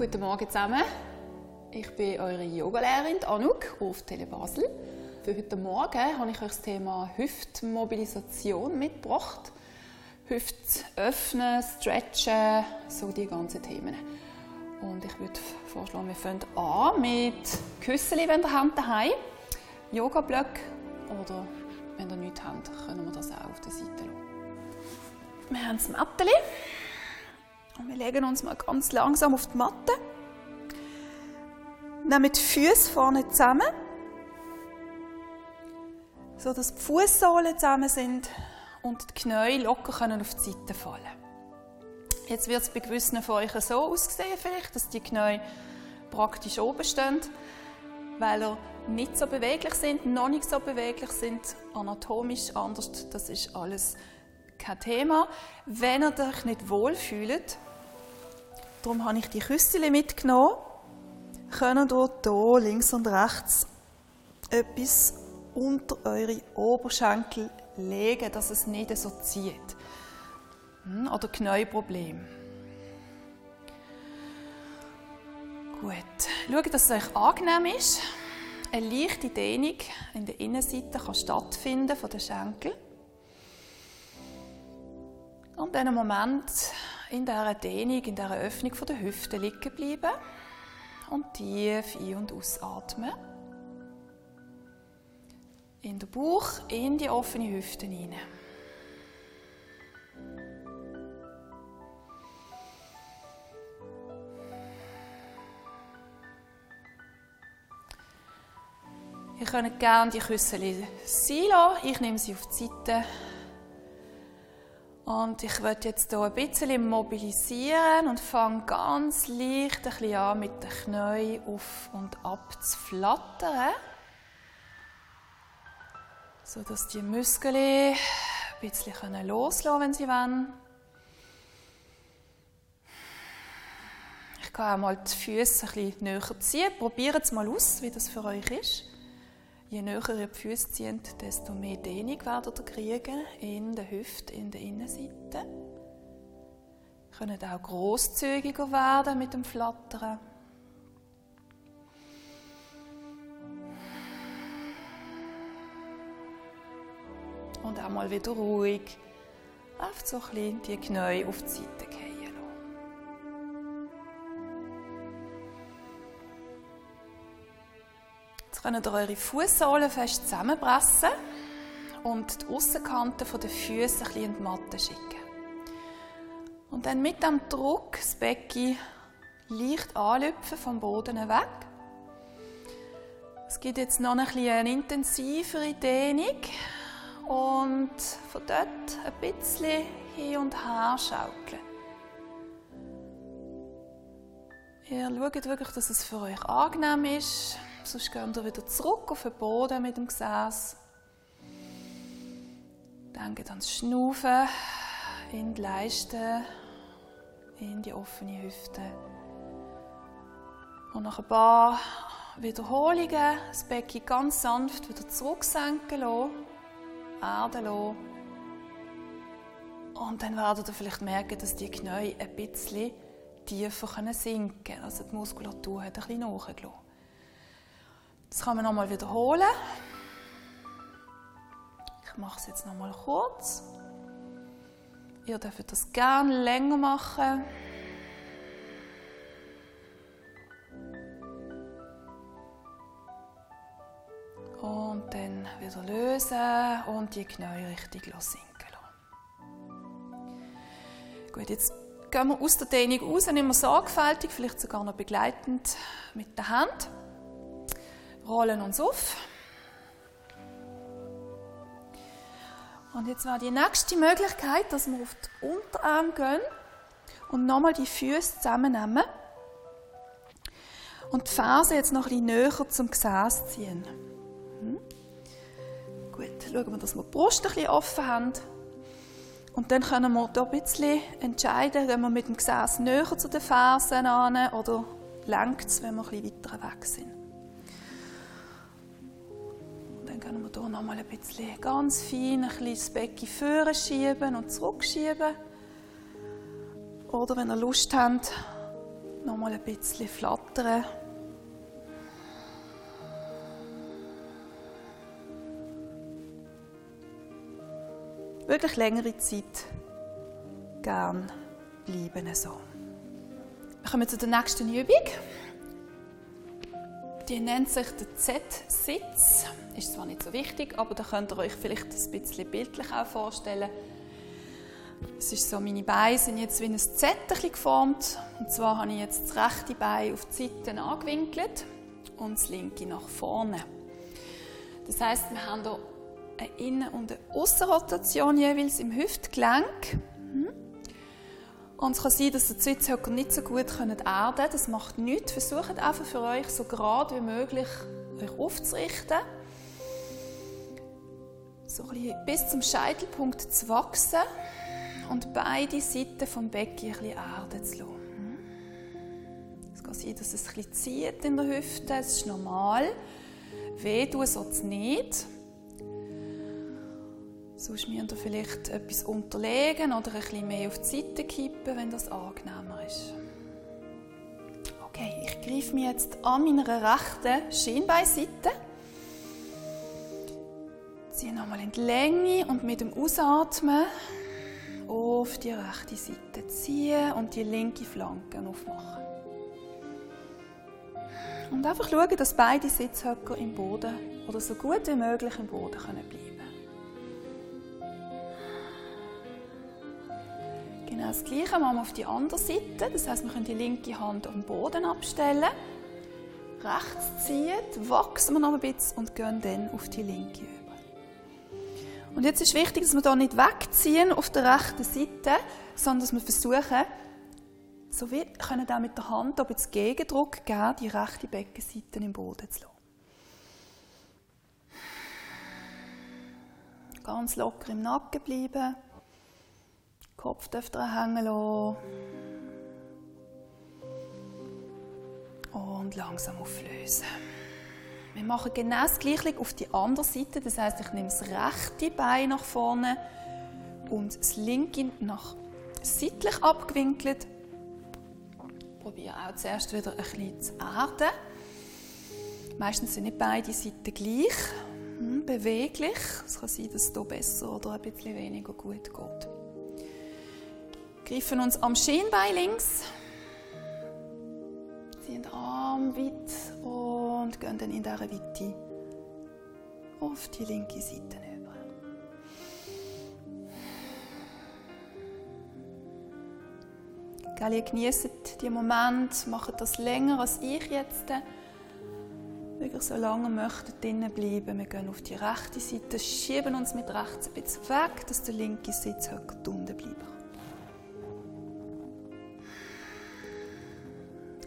Guten Morgen zusammen. Ich bin eure Yogalehrerin Anouk auf Tele Basel. Für heute Morgen habe ich euch das Thema Hüftmobilisation mitgebracht. Hüfte öffnen, stretchen, so die ganzen Themen. Und ich würde vorschlagen, wir fangen an mit Küsseli, wenn ihr habt daheim, Yoga-Block oder wenn ihr nichts habt, können wir das auch auf der Seite lassen. Wir haben das Mätteli und wir legen uns mal ganz langsam auf die Matte. Nehmen die Füße vorne zusammen, so dass die Fußsohlen zusammen sind und die Knie locker können auf die Seite fallen. Jetzt wird es bei gewissen von euch so aussehen, vielleicht, dass die Knie praktisch oben stehen, weil er nicht so beweglich sind, noch nicht so beweglich sind, anatomisch anders. Das ist alles kein Thema. Wenn ihr euch nicht wohlfühlt, darum habe ich die Küssel mitgenommen, könnt ihr hier links und rechts etwas unter eure Oberschenkel legen, dass es nicht so zieht. Hm, oder Knieproblem. Gut. Schaut, dass es euch angenehm ist. Eine leichte Dehnung in der Innenseite kann stattfinden von den Schenkel. Und in einem Moment in dieser Dehnung, in dieser Öffnung der Hüfte liegen bleiben und tief ein- und ausatmen. In den Bauch, in die offene Hüfte hinein. Ihr könnt gerne die Küssel sein. Ich nehme sie auf die Seite. Und ich werde jetzt hier ein bisschen mobilisieren und fange ganz leicht ein bisschen an, mit den Knien auf und ab zu flattern. Sodass die Muskeln ein bisschen loslassen können, wenn sie wollen. Ich kann auch mal die Füße ein bisschen näher ziehen. Probiert es mal aus, wie das für euch ist. Je näher ihr die Füße zieht, desto mehr Dehnung werdet ihr kriegen in der Hüfte, in der Innenseite. Ihr könnt auch grosszügiger werden mit dem Flattern. Und auch mal wieder ruhig auf so ein bisschen die Knie auf die Seite Jetzt könnt ihr eure Fußsohlen fest zusammenpressen und die Aussenkante der Füße ein in die Matte schicken. Und dann mit dem Druck das Becken leicht anlüpfen vom Boden weg. Es gibt jetzt noch ein eine intensivere Dehnung und von dort ein bisschen hin und her schaukeln. Ihr schaut wirklich, dass es für euch angenehm ist. Sonst geht ihr wieder zurück auf den Boden mit dem Gesäß. Denkt ans Schnaufen in die Leiste, in die offene Hüfte. Und nach ein paar Wiederholungen das Becken ganz sanft wieder zurücksenken lassen, erden lassen. Und dann werdet ihr vielleicht merken, dass die Knie ein bisschen tiefer sinken können. Also die Muskulatur hat ein bisschen nachgelassen. Das kann man nochmal wiederholen. Ich mache es jetzt nochmal kurz. Ihr dürft das gerne länger machen. Und dann wieder lösen und die Knie richtig sinken lassen. Gut, jetzt gehen wir aus der Dehnung raus, nehmen wir sorgfältig, vielleicht sogar noch begleitend mit der Hand rollen uns auf. Und jetzt war die nächste Möglichkeit, dass wir auf die Unterarm gehen und nochmal die Füße zusammennehmen und die Ferse jetzt noch ein näher zum Gesäß ziehen. Hm? Gut, schauen wir, dass wir die Brust ein bisschen offen haben. Und dann können wir hier ein bisschen entscheiden, wenn wir mit dem Gesäß näher zu den Fersen an oder lenkt es, wenn wir ein bisschen weiter weg sind. Können wir hier nochmal ein bisschen ganz fein ein bisschen das Becken vorne schieben und zurückschieben. Oder wenn ihr Lust habt, Nochmal ein bisschen flattern. Wirklich längere Zeit gern bleiben so. Wir kommen zu der nächsten Übung. Die nennt sich der Z-Sitz. Ist zwar nicht so wichtig, aber da könnt ihr euch vielleicht ein bisschen bildlich auch vorstellen. Es ist so, meine Beine sind jetzt wie ein Z geformt. Und zwar habe ich jetzt das rechte Bein auf die Seiten angewinkelt und das linke nach vorne. Das heißt, wir haben hier eine Innen- und eine Außenrotation jeweils im Hüftgelenk. Und es kann sein, dass die Sitzhöcker nicht so gut erden können. Das macht nichts. Versucht einfach für euch so gerade wie möglich euch aufzurichten. So ein bis zum Scheitelpunkt zu wachsen und beide Seiten vom Becken ein bisschen erden zu lassen. Hm? Es kann sein, dass es ein bisschen zieht in der Hüfte. Das ist normal. Weh tut es nicht. Sonst müsst ihr vielleicht etwas unterlegen oder ein bisschen mehr auf die Seite kippen, wenn das angenehmer ist. Okay, ich greife mich jetzt an meiner rechten Schienbeinseite. Ziehe nochmal in die Länge und mit dem Ausatmen auf die rechte Seite ziehen und die linke Flanke aufmachen. Und einfach schauen, dass beide Sitzhöcker im Boden oder so gut wie möglich im Boden bleiben können. Genau das Gleiche machen wir auf die andere Seite. Das heißt, wir können die linke Hand auf den Boden abstellen. Rechts ziehen, wachsen wir noch ein bisschen und gehen dann auf die linke über. Und jetzt ist wichtig, dass wir hier nicht wegziehen auf der rechten Seite, sondern dass wir versuchen, so wie können auch mit der Hand ob jetzt Gegendruck geben, die rechte Beckenseite im Boden zu lassen. Ganz locker im Nacken bleiben. Kopf dürft ihr hängen lassen. Und langsam auflösen. Wir machen genau das Gleiche auf die andere Seite. Das heißt, ich nehme das rechte Bein nach vorne und das linke nach seitlich abgewinkelt. Probiere auch zuerst wieder ein bisschen zu erden. Meistens sind nicht beide Seiten gleich hm, beweglich. Es kann sein, dass es hier besser oder ein bisschen weniger gut geht greifen uns am Schienbein links, ziehen den Arm weit und gehen dann in dieser Weite auf die linke Seite über. Ihr genießt den Moment, macht das länger als ich jetzt. Wirklich so lange möchtet drinnen bleiben. Wir gehen auf die rechte Seite, schieben uns mit rechts ein bisschen weg, dass der linke Sitzhöcker unten bleibt.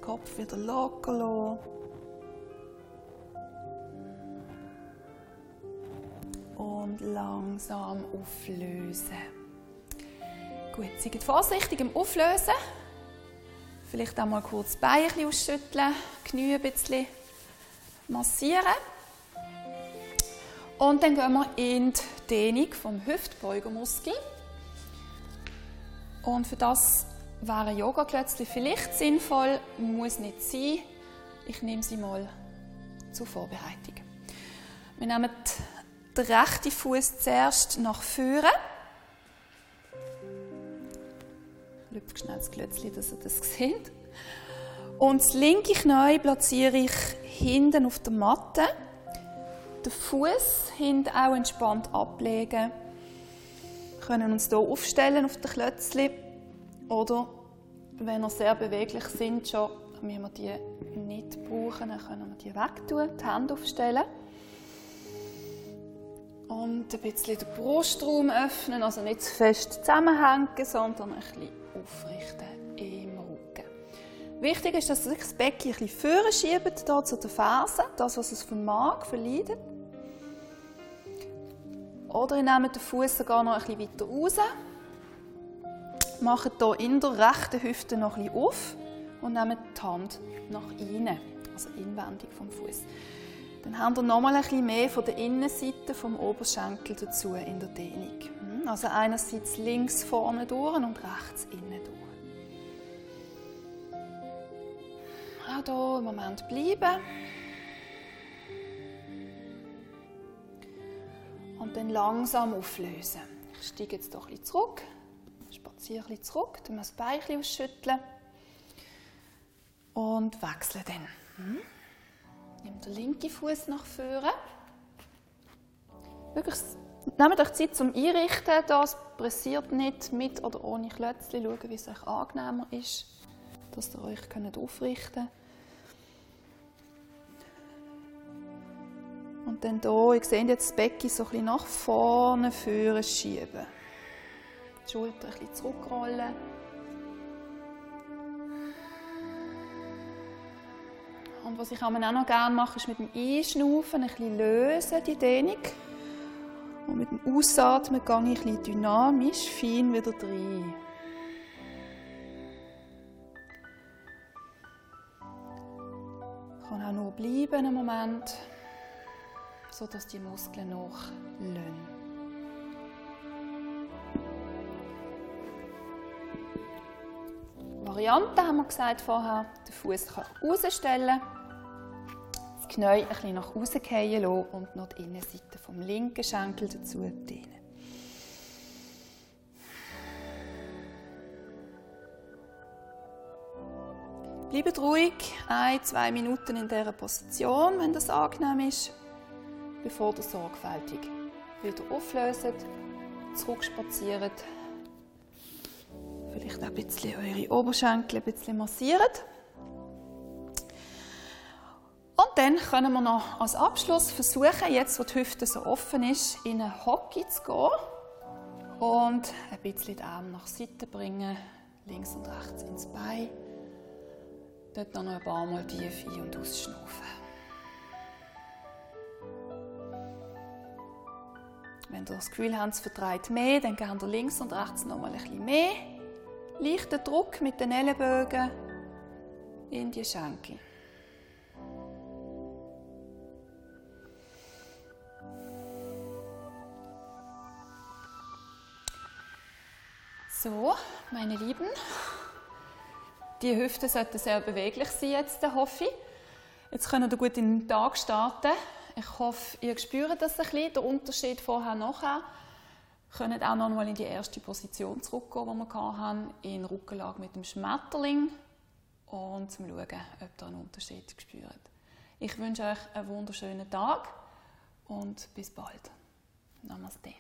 Kopf wieder locker lassen. Und langsam auflösen. Gut, seid vorsichtig im Auflösen. Vielleicht auch mal kurz die Beine ein ausschütteln, Knie ein bisschen massieren. Und dann gehen wir in die Dehnung vom Hüftbeugermuskel. Und für das wären Yoga-Klötzchen vielleicht sinnvoll, muss nicht sein. Ich nehme sie mal zur Vorbereitung. Wir nehmen den rechten Fuß zuerst nach vorne. Ich schnell das Klötzchen, dass ihr das seht. Und das linke Knie platziere ich hinten auf der Matte. Den Fuß hinten auch entspannt ablegen. Wir können uns hier aufstellen auf den Klötzchen oder wenn wir sehr beweglich sind, schon, müssen wir die nicht brauchen, dann können wir die wegtun, die Hände aufstellen. Und ein bisschen den Brustraum öffnen, also nicht zu fest zusammenhängen, sondern ein bisschen aufrichten im Rücken. Wichtig ist, dass sich das Becken ein bisschen vorne schiebt, hier zu den Fersen, das, was es vermag, verleidet. Oder ihr nehmt den Fuß sogar noch ein bisschen weiter raus machen hier in der rechten Hüfte noch bisschen auf und nehmen die Hand nach innen, also inwendig vom Fuß. Dann haben wir nochmal ein bisschen mehr von der Innenseite vom Oberschenkel dazu in der Dehnung. Hm, also einerseits links vorne durch und rechts innen durch. Auch hier im Moment bleiben. Und dann langsam auflösen. Ich steige jetzt doch ein bisschen zurück, spaziere ein zurück, dann das Bein ausschütteln und wechsle dann. Hm? Nimm den linken Fuß nach vorne. Wirklich, nehmt euch Zeit zum Einrichten. Das pressiert nicht mit oder ohne Klötzchen. Schauen, wie es euch angenehmer ist, dass ihr euch aufrichten könnt. Und dann hier, ihr seht jetzt das Becken so ein bisschen nach vorne führen, schieben. Die Schulter ein bisschen zurückrollen. Und was ich auch noch gerne mache, ist mit dem Einschnaufen ein bisschen lösen, die Dehnung. Und mit dem Ausatmen gehe ich ein bisschen dynamisch, fein wieder rein. Ich kann auch nur bleiben einen Moment, sodass die Muskeln noch lösen. Variante haben wir gesagt vorher, den Fuß rausstellen Knie ein bisschen nach außen fallen lassen und noch die Innenseite vom linken Schenkel dazu dehnen. Bleibt ruhig, ein, zwei Minuten in dieser Position, wenn das angenehm ist, bevor ihr sorgfältig wieder auflöst, zurückspaziert, vielleicht auch ein bisschen eure Oberschenkel ein bisschen massiert. Und dann können wir noch als Abschluss versuchen, jetzt wo die Hüfte so offen ist, in eine Hockey zu gehen und ein bisschen die Arme nach Seite bringen, links und rechts ins Bein. Dort noch ein paar Mal tief ein- und ausschnaufen. Wenn ihr das Gefühl habt, es vertreibt mehr, dann gehen ihr links und rechts noch mal ein bisschen mehr. Leichter Druck mit den Ellenbogen in die Schenkel. So, meine Lieben, die Hüfte sollten sehr beweglich sein jetzt, hoffe ich. Jetzt können wir gut in den Tag starten. Ich hoffe, ihr spürt das ein bisschen, den Unterschied vorher nachher. Könnt auch noch mal in die erste Position zurückgehen, die wir hatten, in Rückenlage mit dem Schmetterling und zum Schauen, ob ihr einen Unterschied spürt. Ich wünsche euch einen wunderschönen Tag und bis bald. Namaste.